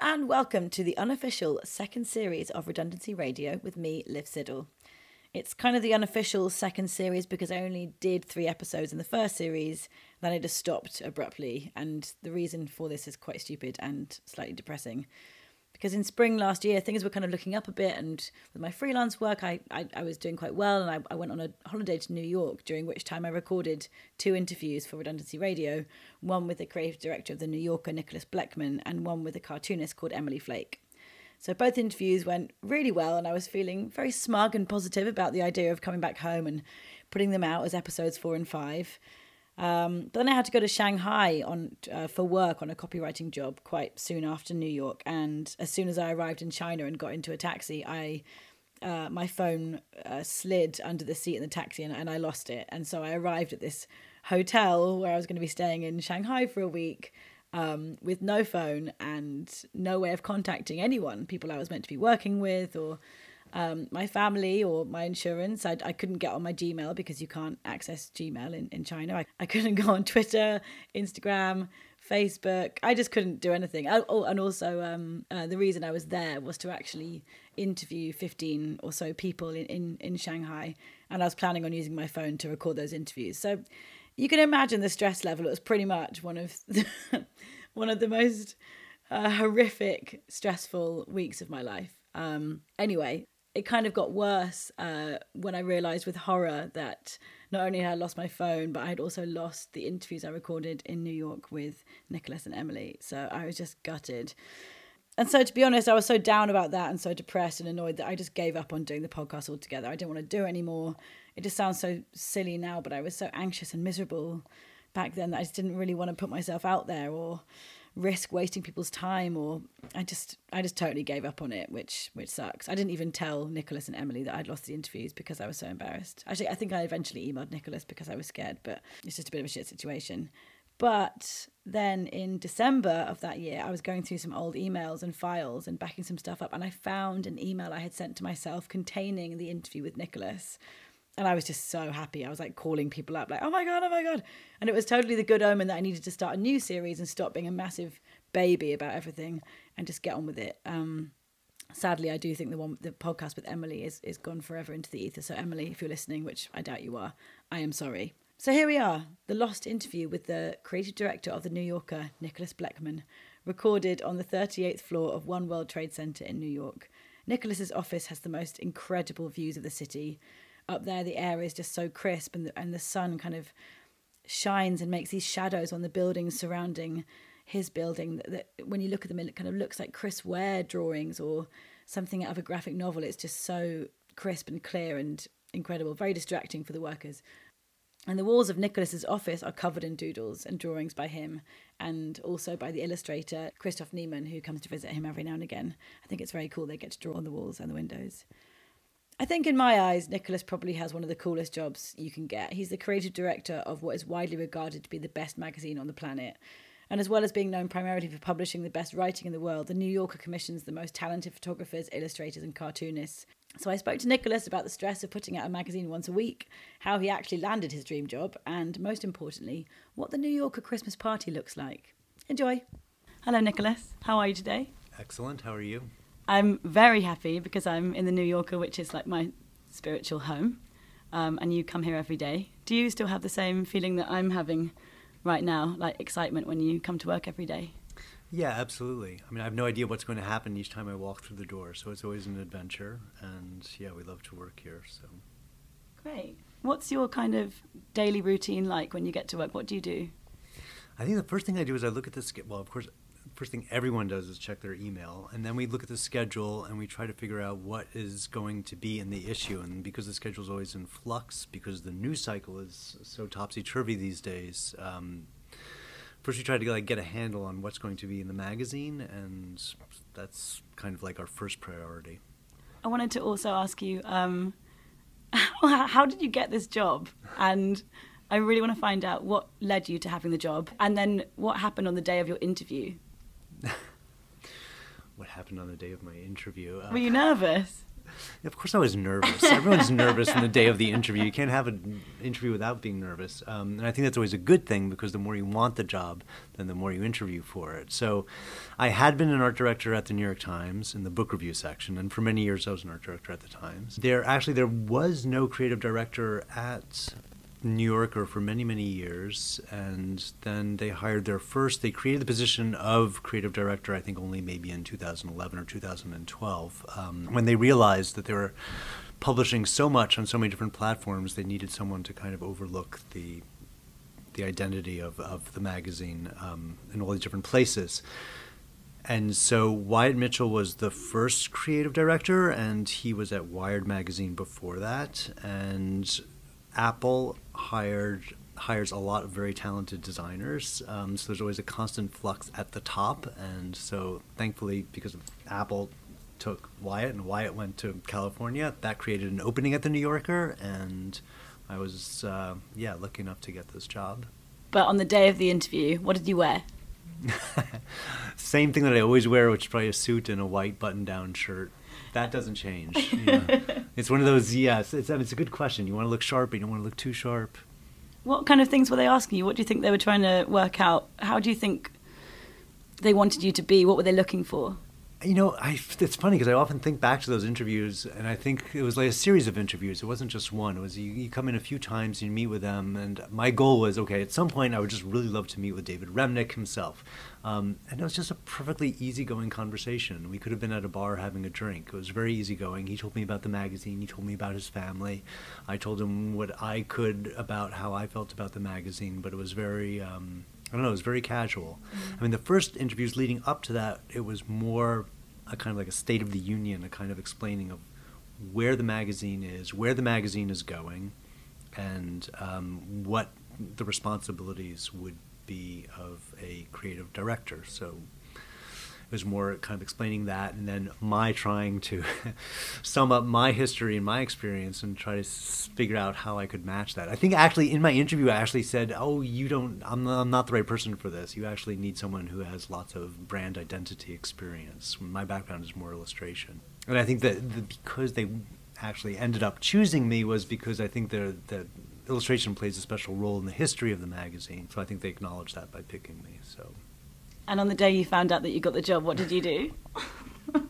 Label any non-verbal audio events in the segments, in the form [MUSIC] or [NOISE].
And welcome to the unofficial second series of Redundancy Radio with me, Liv Siddle. It's kind of the unofficial second series because I only did three episodes in the first series, then I just stopped abruptly, and the reason for this is quite stupid and slightly depressing because in spring last year things were kind of looking up a bit and with my freelance work I, I, I was doing quite well and I, I, went on a holiday to new york during which time i recorded two interviews for redundancy radio one with the creative director of the new yorker nicholas blechman and one with a cartoonist called emily flake. So both interviews went really well and i was feeling very smug and positive about the idea of coming back home and putting them out as episodes four and five um, but then I had to go to Shanghai on uh, for work on a copywriting job quite soon after New York. And as soon as I arrived in China and got into a taxi, I uh, my phone uh, slid under the seat in the taxi and, and I lost it. And so I arrived at this hotel where I was going to be staying in Shanghai for a week. Um, with no phone and no way of contacting anyone, people I was meant to be working with, or um, my family or my insurance. I, I couldn't get on my Gmail because you can't access Gmail in, in China. I, I couldn't [LAUGHS] go on Twitter, Instagram, Facebook. I just couldn't do anything. Oh, oh and also, um, uh, the reason I was there was to actually interview 15 or so people in, in, in Shanghai. And I was planning on using my phone to record those interviews. So you can imagine the stress level. It was pretty much one of [LAUGHS] the, one of the most uh, horrific, stressful weeks of my life. Um, anyway, it kind of got worse uh, when I realized with horror that not only had I lost my phone, but I had also lost the interviews I recorded in New York with Nicholas and Emily. So I was just gutted. And so, to be honest, I was so down about that and so depressed and annoyed that I just gave up on doing the podcast altogether. I didn't want to do it anymore. It just sounds so silly now, but I was so anxious and miserable back then that I just didn't really want to put myself out there or risk wasting people's time or I just I just totally gave up on it which which sucks. I didn't even tell Nicholas and Emily that I'd lost the interviews because I was so embarrassed. Actually I think I eventually emailed Nicholas because I was scared but it's just a bit of a shit situation. But then in December of that year, I was going through some old emails and files and backing some stuff up, and I found an email I had sent to myself containing the interview with Nicholas and I was just so happy. I was like calling people up, like, oh my God, oh my God. And it was totally the good omen that I needed to start a new series and stop being a massive baby about everything and just get on with it. Um, sadly, I do think the one, the podcast with Emily is, is gone forever into the ether. So, Emily, if you're listening, which I doubt you are, I am sorry. So, here we are the lost interview with the creative director of The New Yorker, Nicholas Blechman, recorded on the 38th floor of One World Trade Center in New York. Nicholas's office has the most incredible views of the city up there the air is just so crisp and the, and the sun kind of shines and makes these shadows on the buildings surrounding his building that, that, when you look at them it kind of looks like Chris Ware drawings or something out of a graphic novel. It's just so crisp and clear and incredible very distracting for the workers. And the walls of Nicholas's office are covered in doodles and drawings by him and also by the illustrator Christoph Niemann who comes to visit him every now and again. I think it's very cool they get to draw on the walls and the windows I think in my eyes, Nicholas probably has one of the coolest jobs you can get. He's the creative director of what is widely regarded to be the best magazine on the planet. And as well as being known primarily for publishing the best writing in the world, the New Yorker commissions the most talented photographers, illustrators, and cartoonists. So I spoke to Nicholas about the stress of putting out a magazine once a week, how he actually landed his dream job, and most importantly, what the New Yorker Christmas party looks like. Enjoy. Hello, Nicholas. How are you today? Excellent. How are you? I'm very happy because I'm in the New Yorker, which is like my spiritual home, um, and you come here every day. Do you still have the same feeling that I'm having right now, like excitement when you come to work every day? Yeah, absolutely. I mean, I have no idea what's going to happen each time I walk through the door, so it's always an adventure. And yeah, we love to work here. So great. What's your kind of daily routine like when you get to work? What do you do? I think the first thing I do is I look at this. Well, of course, first thing everyone does is check their email and then we look at the schedule and we try to figure out what is going to be in the issue. And because the schedule is always in flux because the news cycle is so topsy-turvy these days um, first we try to like get a handle on what's going to be in the magazine and that's kind of like our first priority. I wanted to also ask you um, [LAUGHS] how did you get this job? And I really want to find out what led you to having the job and then what happened on the day of your interview. What happened on the day of my interview. Uh, Were you nervous? Of course, I was nervous. Everyone's nervous on the day of the interview. You can't have an interview without being nervous. Um, and I think that's always a good thing because the more you want the job, then the more you interview for it. So I had been an art director at the New York Times in the book review section, and for many years I was an art director at the Times. There actually there was no creative director at New Yorker for many, many years, and then they hired their first. They created the position of creative director, I think, only maybe in 2011 or 2012, um, when they realized that they were publishing so much on so many different platforms. They needed someone to kind of overlook the the identity of, of the magazine um, in all these different places. And so Wyatt Mitchell was the first creative director, and he was at Wired magazine before that. And Apple hired hires a lot of very talented designers. Um, so there's always a constant flux at the top, and so thankfully, because Apple took Wyatt and Wyatt went to California, that created an opening at the New Yorker, and I was uh, yeah lucky enough to get this job. But on the day of the interview, what did you wear? [LAUGHS] Same thing that I always wear, which is probably a suit and a white button-down shirt. That doesn't change. [LAUGHS] You know? it's one of those. Yes, it's, it's a good question. You want to look sharp, but you don't want to look too sharp. What kind of things were they asking you? What do you think they were trying to work out? How do you think they wanted you to be? What were they looking for? You know, I, it's funny because I often think back to those interviews, and I think it was like a series of interviews. It wasn't just one. It was you, you come in a few times, you meet with them, and my goal was okay. At some point, I would just really love to meet with David Remnick himself, um, and it was just a perfectly easygoing conversation. We could have been at a bar having a drink. It was very easygoing. He told me about the magazine. He told me about his family. I told him what I could about how I felt about the magazine, but it was very. Um, I don't know, it was very casual. Mm-hmm. I mean, the first interviews leading up to that, it was more a kind of like a state of the union, a kind of explaining of where the magazine is, where the magazine is going, and um, what the responsibilities would be of a creative director. So it was more kind of explaining that, and then my trying to [LAUGHS] sum up my history and my experience and try to figure out how I could match that. I think actually in my interview, I actually said, "Oh, you don't. I'm, I'm not the right person for this. You actually need someone who has lots of brand identity experience. My background is more illustration." And I think that the, because they actually ended up choosing me was because I think that illustration plays a special role in the history of the magazine. So I think they acknowledged that by picking me. So. And on the day you found out that you got the job, what did you do? [LAUGHS]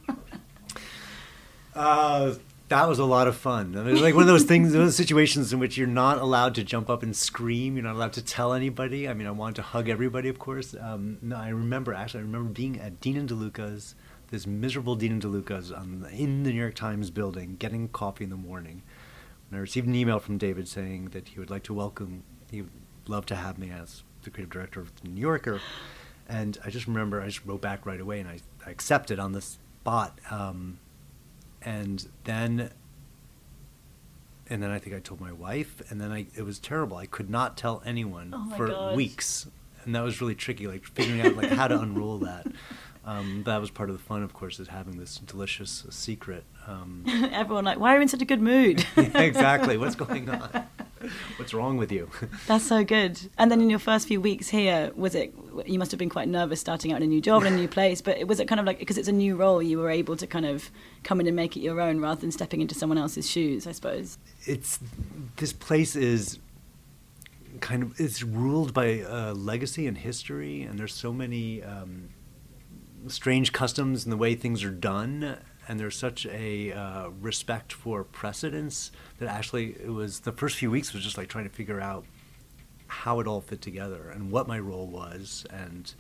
uh, that was a lot of fun. I mean, it was like one of those things, those situations in which you're not allowed to jump up and scream. You're not allowed to tell anybody. I mean, I wanted to hug everybody, of course. Um, no, I remember actually, I remember being at Dean and DeLuca's, this miserable Dean and DeLuca's on, in the New York Times building, getting coffee in the morning. And I received an email from David saying that he would like to welcome, he would love to have me as the creative director of the New Yorker. And I just remember I just wrote back right away and I, I accepted on the spot. Um, and then and then I think I told my wife, and then I it was terrible. I could not tell anyone oh for gosh. weeks, and that was really tricky, like figuring out like how to unroll that. [LAUGHS] Um, that was part of the fun, of course, is having this delicious secret. Um, [LAUGHS] Everyone like, why are you in such a good mood? [LAUGHS] yeah, exactly. What's going on? [LAUGHS] What's wrong with you? [LAUGHS] That's so good. And then in your first few weeks here, was it? You must have been quite nervous starting out in a new job in a new [LAUGHS] place. But was it kind of like because it's a new role, you were able to kind of come in and make it your own rather than stepping into someone else's shoes? I suppose. It's this place is kind of it's ruled by uh, legacy and history, and there's so many. Um, strange customs and the way things are done and there's such a uh, respect for precedence that actually it was the first few weeks was just like trying to figure out how it all fit together and what my role was. And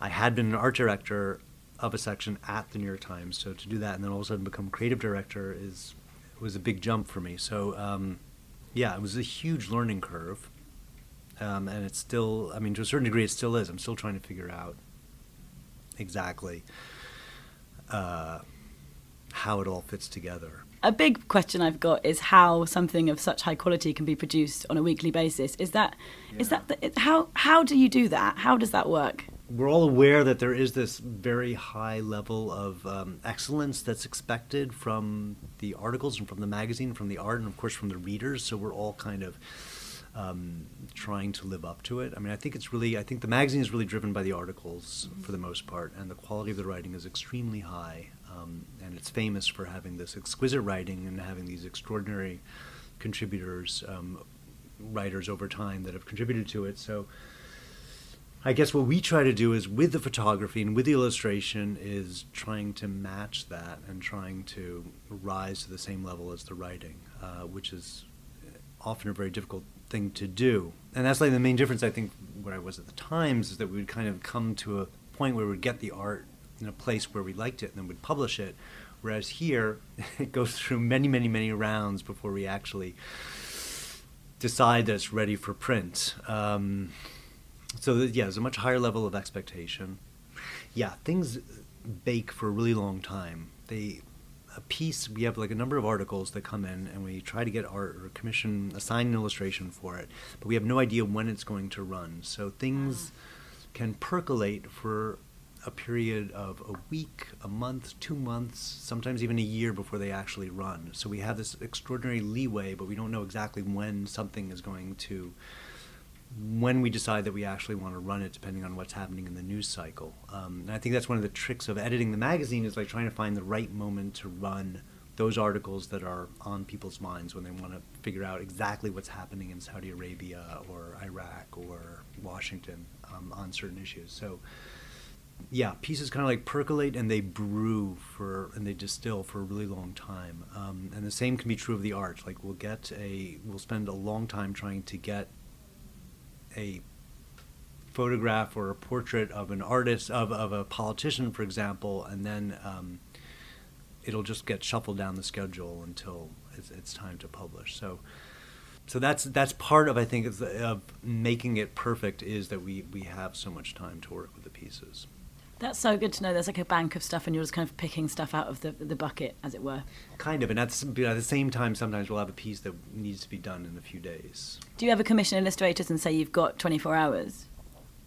i had been an art director of a section at the new york times so to do that and then all of a sudden become creative director is was a big jump for me. So um, yeah it was a huge learning curve um, and it's still i mean to a certain degree it still is. I'm still trying to figure out exactly uh, how it all fits together. A big question I've got is how something of such high quality can be produced on a weekly basis. Is that yeah. is that the, how how do you do that? How does that work? We're all aware that there is this very high level of um, excellence that's expected from the articles and from the magazine, from the art, and of course from the readers. So we're all kind of um, trying to live up to it. I mean, I think it's really, I think the magazine is really driven by the articles mm-hmm. for the most part, and the quality of the writing is extremely high. Um, and it's famous for having this exquisite writing and having these extraordinary contributors, um, writers over time that have contributed to it. So I guess what we try to do is with the photography and with the illustration is trying to match that and trying to rise to the same level as the writing, uh, which is often a very difficult thing to do. And that's like the main difference I think where I was at the Times is that we would kind of come to a point where we'd get the art in a place where we liked it and then we'd publish it. Whereas here, [LAUGHS] it goes through many, many, many rounds before we actually decide that it's ready for print. Um, so that, yeah, there's a much higher level of expectation. Yeah, things bake for a really long time. They a piece we have like a number of articles that come in and we try to get art or commission assign an illustration for it but we have no idea when it's going to run so things can percolate for a period of a week a month two months sometimes even a year before they actually run so we have this extraordinary leeway but we don't know exactly when something is going to when we decide that we actually want to run it, depending on what's happening in the news cycle. Um, and I think that's one of the tricks of editing the magazine is like trying to find the right moment to run those articles that are on people's minds when they want to figure out exactly what's happening in Saudi Arabia or Iraq or Washington um, on certain issues. So, yeah, pieces kind of like percolate and they brew for and they distill for a really long time. Um, and the same can be true of the art. Like we'll get a we'll spend a long time trying to get a photograph or a portrait of an artist of, of a politician for example and then um, it'll just get shuffled down the schedule until it's, it's, time to publish so so that's that's part of I think of making it perfect is that we we have so much time to work with the pieces. That's so good to know. There's like a bank of stuff, and you're just kind of picking stuff out of the the bucket, as it were. Kind of, and at the, at the same time, sometimes we'll have a piece that needs to be done in a few days. Do you ever commission illustrators and say you've got 24 hours?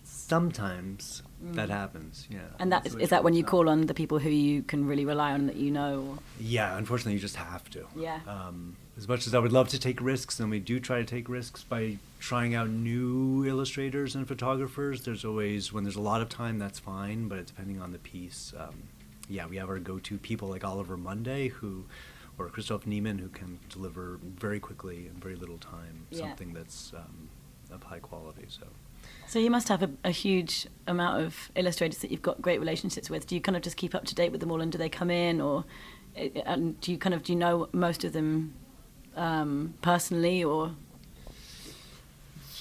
Sometimes mm. that happens, yeah. And that is, is that when you call on the people who you can really rely on that you know? Yeah, unfortunately, you just have to. Yeah. Um, as much as I would love to take risks, and we do try to take risks by trying out new illustrators and photographers. There's always when there's a lot of time, that's fine, but depending on the piece. Um, yeah, we have our go-to people like Oliver Munday, who, or Christoph Niemann, who can deliver very quickly in very little time yeah. something that's um, of high quality. So. So you must have a, a, huge amount of illustrators that you've got great relationships with. Do you kind of just keep up to date with them all, and do they come in, or and do you kind of do you know most of them um, personally, or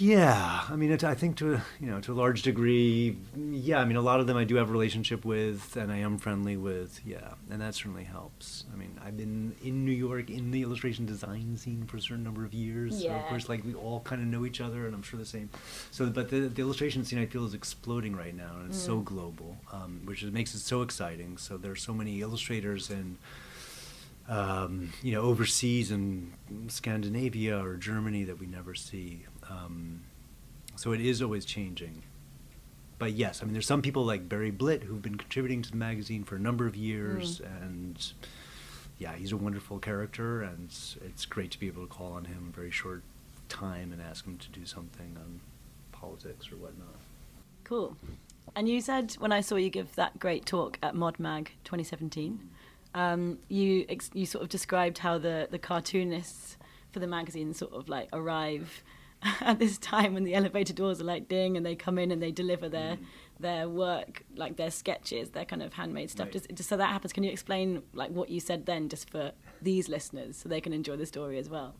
yeah, I mean, it, I think to a, you know to a large degree, yeah. I mean, a lot of them I do have a relationship with, and I am friendly with. Yeah, and that certainly helps. I mean, I've been in New York in the illustration design scene for a certain number of years. Yeah. So of course, like we all kind of know each other, and I'm sure the same. So, but the, the illustration scene I feel is exploding right now, and it's mm. so global, um, which is, makes it so exciting. So there are so many illustrators and um, you know, overseas in Scandinavia or Germany that we never see. Um, so it is always changing. But yes, I mean, there's some people like Barry Blitt who've been contributing to the magazine for a number of years, mm. and yeah, he's a wonderful character, and it's, it's great to be able to call on him a very short time and ask him to do something on politics or whatnot. Cool. And you said when I saw you give that great talk at ModMag 2017 um, you ex- you sort of described how the the cartoonists for the magazine sort of like arrive [LAUGHS] at this time when the elevator doors are like ding and they come in and they deliver their mm. their work like their sketches their kind of handmade stuff. Right. just, just so that happens. Can you explain like what you said then just for these listeners so they can enjoy the story as well?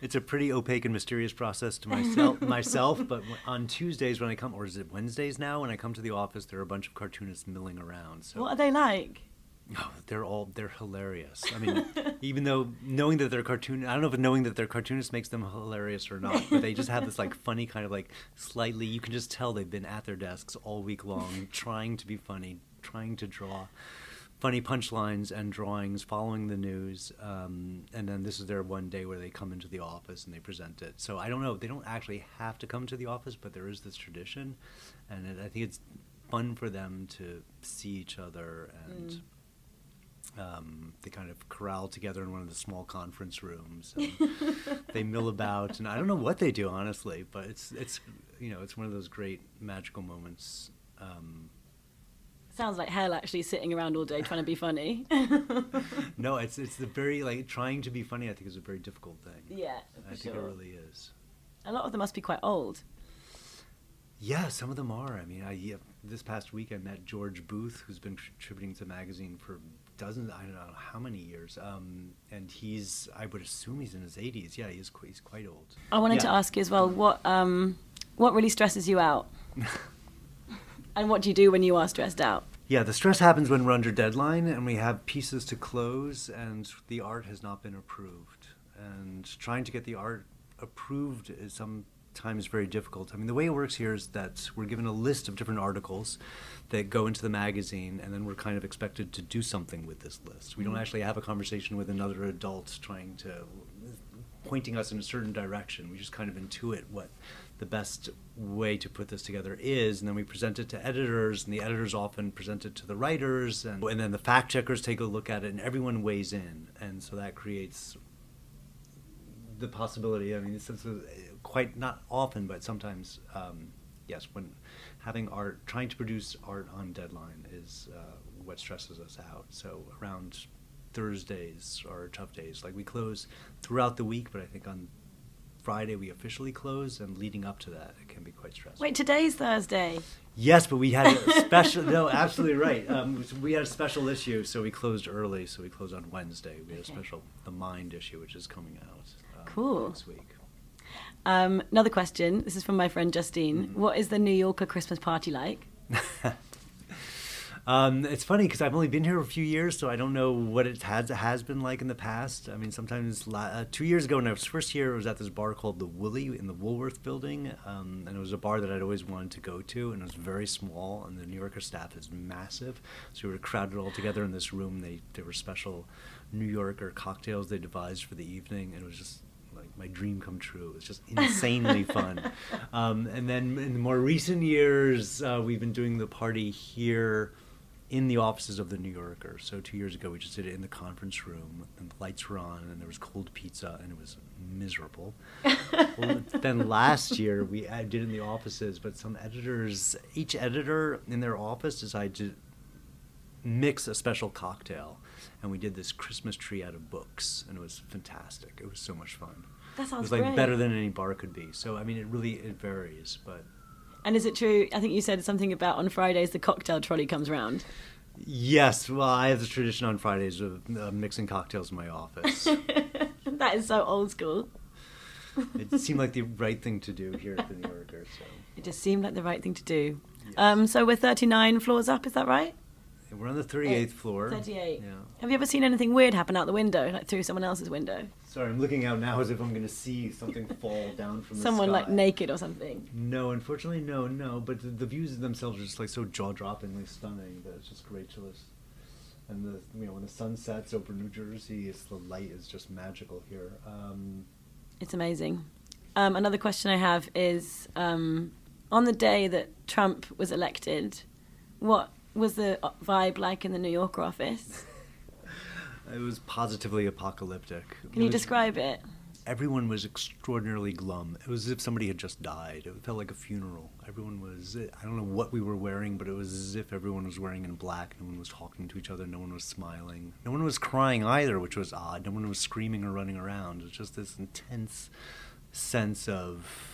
It's a pretty opaque and mysterious process to myself [LAUGHS] myself but on tuesdays when i come or is it wednesdays now? When i come to the office there are a bunch of cartoonists milling around so what are they like Oh, they're all they're hilarious. I mean, [LAUGHS] even though knowing that they're cartoon, I don't know if knowing that they're cartoonists makes them hilarious or not, but they just have this like funny kind of like slightly. You can just tell they've been at their desks all week long, trying to be funny, trying to draw funny punchlines and drawings, following the news, um, and then this is their one day where they come into the office and they present it. So I don't know. They don't actually have to come to the office, but there is this tradition, and it, I think it's fun for them to see each other and. Mm um, they kind of corral together in one of the small conference rooms. [LAUGHS] they mill about, and I don't know what they do honestly, but it's it's you know it's one of those great magical moments. Um, Sounds like hell actually sitting around all day trying to be funny. [LAUGHS] no, it's it's the very like trying to be funny. I think is a very difficult thing. yeah, I think sure. it really is. A lot of them must be quite old. Yeah, some of them are. I mean, I yeah, this past week I met George Booth, who's been contributing to the magazine for dozens, I don't know how many years. Um, and he's, I would assume he's in his 80s. Yeah, he's quite, he's quite old. I wanted to ask you as well what um, what really stresses you out, [LAUGHS] and what do you do when you are stressed out? Yeah, the stress happens when we're under deadline and we have pieces to close and the art has not been approved. And trying to get the art approved is sometimes very difficult. I mean, the way it works here is that we're given a list of different articles that go into the magazine and then we're kind of expected to do something with this list. We don't actually have a conversation with another adult trying to pointing us in a certain direction. We just kind of intuit what the best way to put this together is, and then we present it to editors, and the editors often present it to the writers, and, and then the fact checkers take a look at it, and everyone weighs in, and so that creates the possibility. I mean, is uh, quite not often, but sometimes, um, yes, when having art, trying to produce art on deadline is uh, what stresses us out. So around Thursdays are tough days. Like we close throughout the week, but I think on Friday we officially close, and leading up to that, it can be quite stressful. Wait, today's Thursday. Yes, but we had a [LAUGHS] special. no, absolutely right. Um, we had a special issue, so we closed early. So we closed on Wednesday. We had Okay. a special The Mind issue, which is coming out. Um, Cool. Next week. Um, another question. This is from my friend Justine. Mm-hmm. What is the New Yorker Christmas party like? [LAUGHS] Um, it's funny because I've only been here a few years, so I don't know what it has has been like in the past. I mean, sometimes uh, two years ago, when I was first here, I was at this bar called the Woolly in the Woolworth Building, um, and it was a bar that I'd always wanted to go to, and it was very small, and the New Yorker staff is massive, so we were crowded all together in this room. They there were special New Yorker cocktails they devised for the evening, and it was just my dream come true. It was just insanely [LAUGHS] fun. Um, and then in the more recent years, uh, we've been doing the party here in the offices of the New Yorker. So two years ago, we just did it in the conference room, and the lights were on, and there was cold pizza, and it was miserable. [LAUGHS] well, then last year we did it in the offices, but some editors, each editor in their office decided to mix a special cocktail, and we did this Christmas tree out of books, and it was fantastic. It was so much fun. That It was like great. better than any bar could be. So I mean, it really it varies, but And is it true? I think you said something about on Fridays the cocktail trolley comes round. yes. Well, I have the tradition on Fridays of uh, mixing cocktails in my office. [LAUGHS] that is so old school. it seemed like the right thing to do here at the New Yorker. So It just seemed like the right thing to do. Yes. Um, so we're 39 floors up, is that right? We're on the 38th floor. 38. Yeah. Have you ever seen anything weird happen out the window, like through someone else's window? Sorry, I'm looking out now as if I'm going to see something [LAUGHS] fall down from the Someone like naked or something. No, unfortunately, no, no. But the, the views themselves are just like so jaw-droppingly stunning that it's just great to listen. And the you know when the sun sets over New Jersey, it's the light is just magical here. Um, It's amazing. Um, another question I have is um, on the day that Trump was elected, what was the uh, vibe like in the New Yorker office? [LAUGHS] it was positively apocalyptic. Can It you was- describe it? Everyone was extraordinarily glum. It was as if somebody had just died. It felt like a funeral. Everyone was, I don't know what we were wearing, but it was as if everyone was wearing in black. No one was talking to each other. No one was smiling. No one was crying either, which was odd. No one was screaming or running around. It was just this intense sense of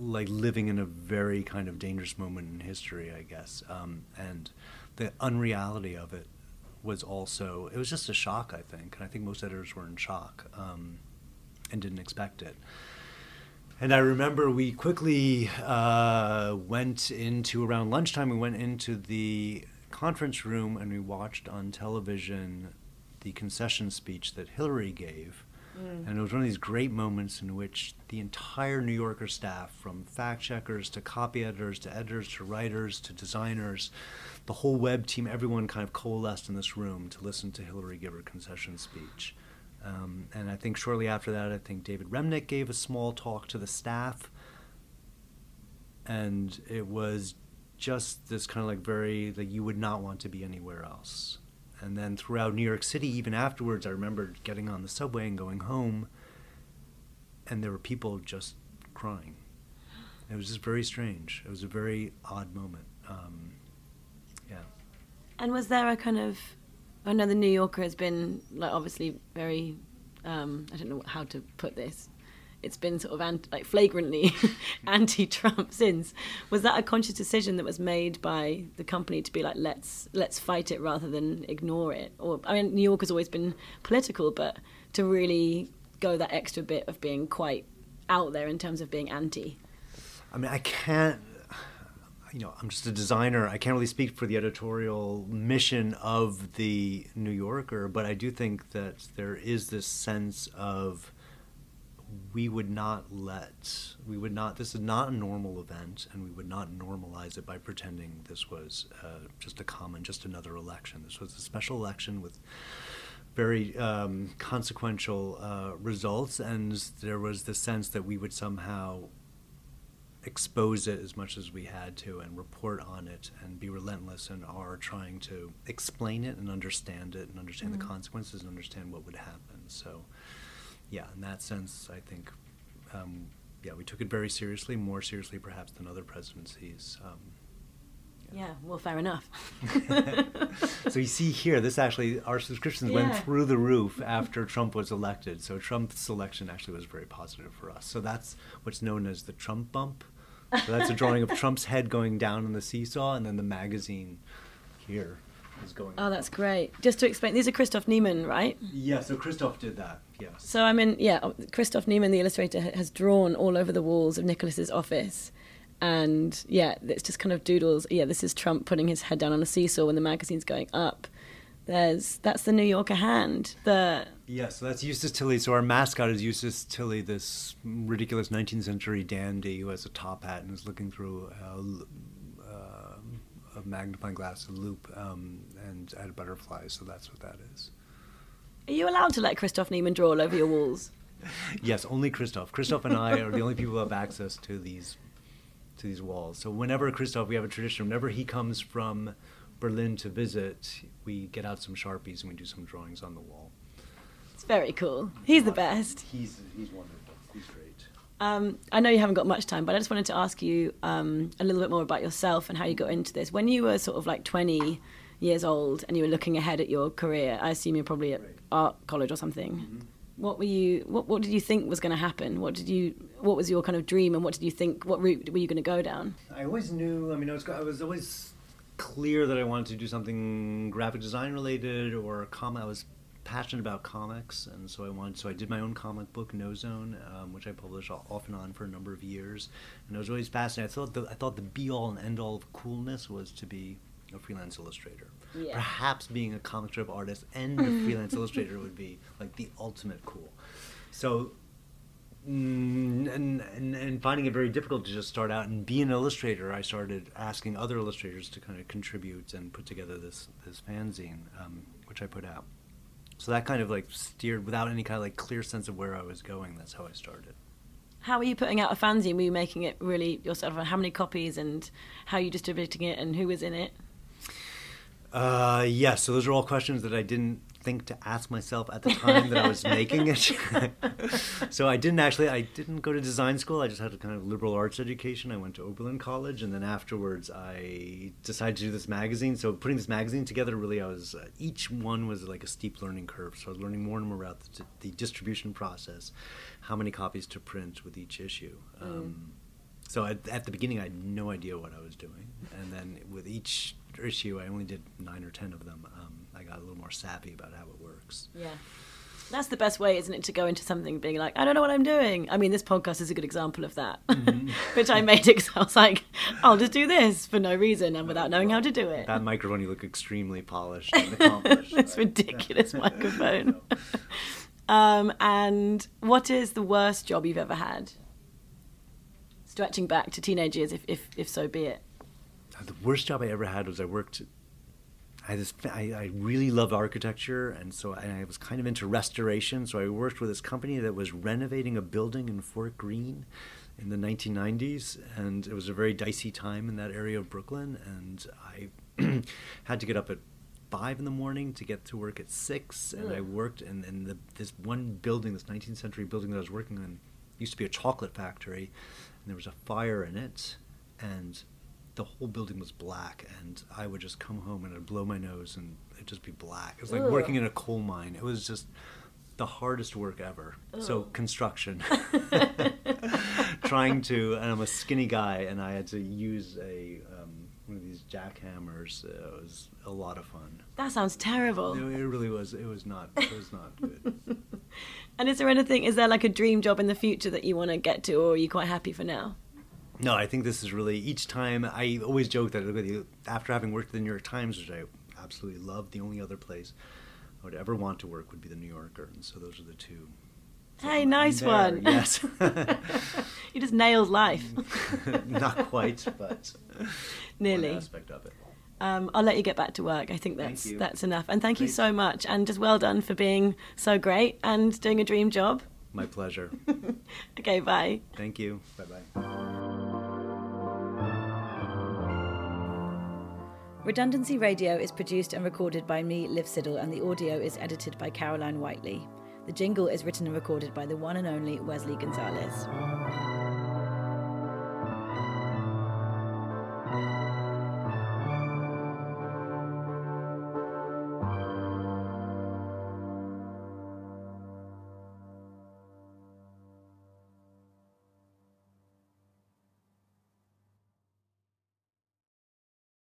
like living in a very kind of dangerous moment in history, I guess. Um, and the unreality of it was also, it was just a shock, I think. And I think most editors were in shock. Um, and didn't expect it. And I remember we quickly uh, went into around lunchtime. We went into the conference room and we watched on television the concession speech that Hillary gave. And it was one of these great moments in which the entire New Yorker staff, from fact checkers to copy editors to editors to writers to designers, the whole web team, everyone kind of coalesced in this room to listen to Hillary give her concession speech. Um, and I think shortly after that, I think David Remnick gave a small talk to the staff. And it was just this kind of like very, like you would not want to be anywhere else. And then throughout New York City, even afterwards, I remember getting on the subway and going home, and there were people just crying. It was just very strange. It was a very odd moment. Um, yeah. And was there a kind of, I know the New Yorker has been like obviously very, um, I don't know how to put this. It's been sort of anti, like flagrantly [LAUGHS] anti-Trump since. Was that a conscious decision that was made by the company to be like, let's let's fight it rather than ignore it? Or I mean, New York has always been political, but to really go that extra bit of being quite out there in terms of being anti. I mean, I can't you know, I'm just a designer. I can't really speak for the editorial mission of the New Yorker, but I do think that there is this sense of we would not let, we would not, this is not a normal event, and we would not normalize it by pretending this was uh, just a common, just another election. This was a special election with very um, consequential uh, results, and there was the sense that we would somehow expose it as much as we had to and report on it and be relentless in our trying to explain it and understand it and understand mm-hmm. the consequences and understand what would happen. So, yeah, in that sense, I think, um, yeah, we took it very seriously, more seriously perhaps than other presidencies. Um, yeah. yeah. well, fair enough. [LAUGHS] so you see here, this actually, our subscriptions yeah. went through the roof after Trump was elected. So Trump's election actually was very positive for us. So that's what's known as the Trump bump. So that's a drawing of [LAUGHS] Trump's head going down on the seesaw, and then the magazine here is going. Oh, that's great. Just to explain, these are Christoph Niemann, right? Yeah, so Christoph did that. Yes. So I mean, yeah, Christoph Niemann, the illustrator, has drawn all over the walls of Nicholas's office. And yeah, it's just kind of doodles. Yeah, this is Trump putting his head down on a seesaw when the magazine's going up. There's that's the New Yorker hand. The yeah, so that's Eustace Tilley. So our mascot is Eustace Tilley, this ridiculous 19th century dandy who has a top hat and is looking through a, uh, a magnifying glass, a loupe, um, and at butterflies. So that's what that is. Are you allowed to let Christoph Niemann draw all over your walls? yes, only Christoph. Christoph and I are the only people who have access to these to these walls. So whenever Christoph, we have a tradition. Whenever he comes from Berlin to visit, we get out some sharpies and we do some drawings on the wall. It's very cool. He's the best. He's he's wonderful. He's great. Um, I know you haven't got much time, but I just wanted to ask you um, a little bit more about yourself and how you got into this. When you were sort of like 20 years old and you were looking ahead at your career, I assume you're probably at art college or something. Mm-hmm. What were you? What, what did you think was going to happen? What did you? What was your kind of dream, and what did you think? What route were you going to go down? I always knew. I mean, I was I was always clear that I wanted to do something graphic design related or comic. I was passionate about comics, and so I wanted. So I did my own comic book, Nozone, um, which I published off and on for a number of years, and I was always fascinated. I thought the, I thought the be all and end all of coolness was to be a freelance illustrator. Yeah. Perhaps being a comic strip artist and a [LAUGHS] freelance illustrator would be like the ultimate cool. So Mm, and, and, and finding it very difficult to just start out and be an illustrator, I started asking other illustrators to kind of contribute and put together this this fanzine, um, which I put out. So that kind of like steered without any kind of like clear sense of where I was going. That's how I started. How are you putting out a fanzine? Were you making it really yourself? How many copies and how are you distributing it and who was in it? Uh, yes. Yeah, so those are all questions that I didn't think to ask myself at the time that I was [LAUGHS] making it. [LAUGHS] so I didn't actually, I didn't go to design school. I just had a kind of liberal arts education. I went to Oberlin College, and then afterwards I decided to do this magazine. So putting this magazine together, really, I was uh, each one was like a steep learning curve. So I was learning more and more about the, the distribution process, how many copies to print with each issue. Mm. Um, so at, at, the beginning, I had no idea what I was doing, and then with each issue, I only did nine or ten of them. Um, I got a little more savvy about how it works. Yeah. That's the best way, isn't it, to go into something being like, I don't know what I'm doing. I mean, this podcast is a good example of that, mm-hmm. [LAUGHS] which I made it I was like, I'll just do this for no reason and without knowing how to do it. That microphone, you look extremely polished and [LAUGHS] accomplished. right? ridiculous microphone. [LAUGHS] um, and what is the worst job you've ever had? Stretching back to teenage years, if, if, if so be it. Uh, the worst job I ever had was I worked I, just, I, I really love architecture, and so I, I was kind of into restoration. So I worked with this company that was renovating a building in Fort Greene in the 1990s, and it was a very dicey time in that area of Brooklyn. And I [CLEARS THROAT] had to get up at five in the morning to get to work at six, and I worked in, in the, this one building, this 19th century building that I was working in, used to be a chocolate factory, and there was a fire in it, and the whole building was black, and I would just come home and I'd blow my nose and it'd just be black. It was like working in a coal mine. It was just the hardest work ever. So construction, [LAUGHS] [LAUGHS] trying to, and I'm a skinny guy, and I had to use a um, one of these jackhammers. It was a lot of fun. That sounds terrible. It, it really was. It was not. It was not good. [LAUGHS] And is there anything? Is there like a dream job in the future that you want to get to, or are you quite happy for now? No, I think this is really each time. I always joke that after having worked at the New York Times, which I absolutely love, the only other place I would ever want to work would be the New Yorker, and so those are the two. So hey, nice there, one. Yes. [LAUGHS] you just nailed life. [LAUGHS] Not quite, but [LAUGHS] nearly aspect of it. Um, I'll let you get back to work. I think that's that's enough. And thank you so much. And just well done for being so great and doing a dream job. My pleasure. Okay, bye. Thank you. Bye bye. Redundancy Radio is produced and recorded by me, Liv Siddle, and the audio is edited by Caroline Whiteley. The jingle is written and recorded by the one and only Wesley Gonzalez.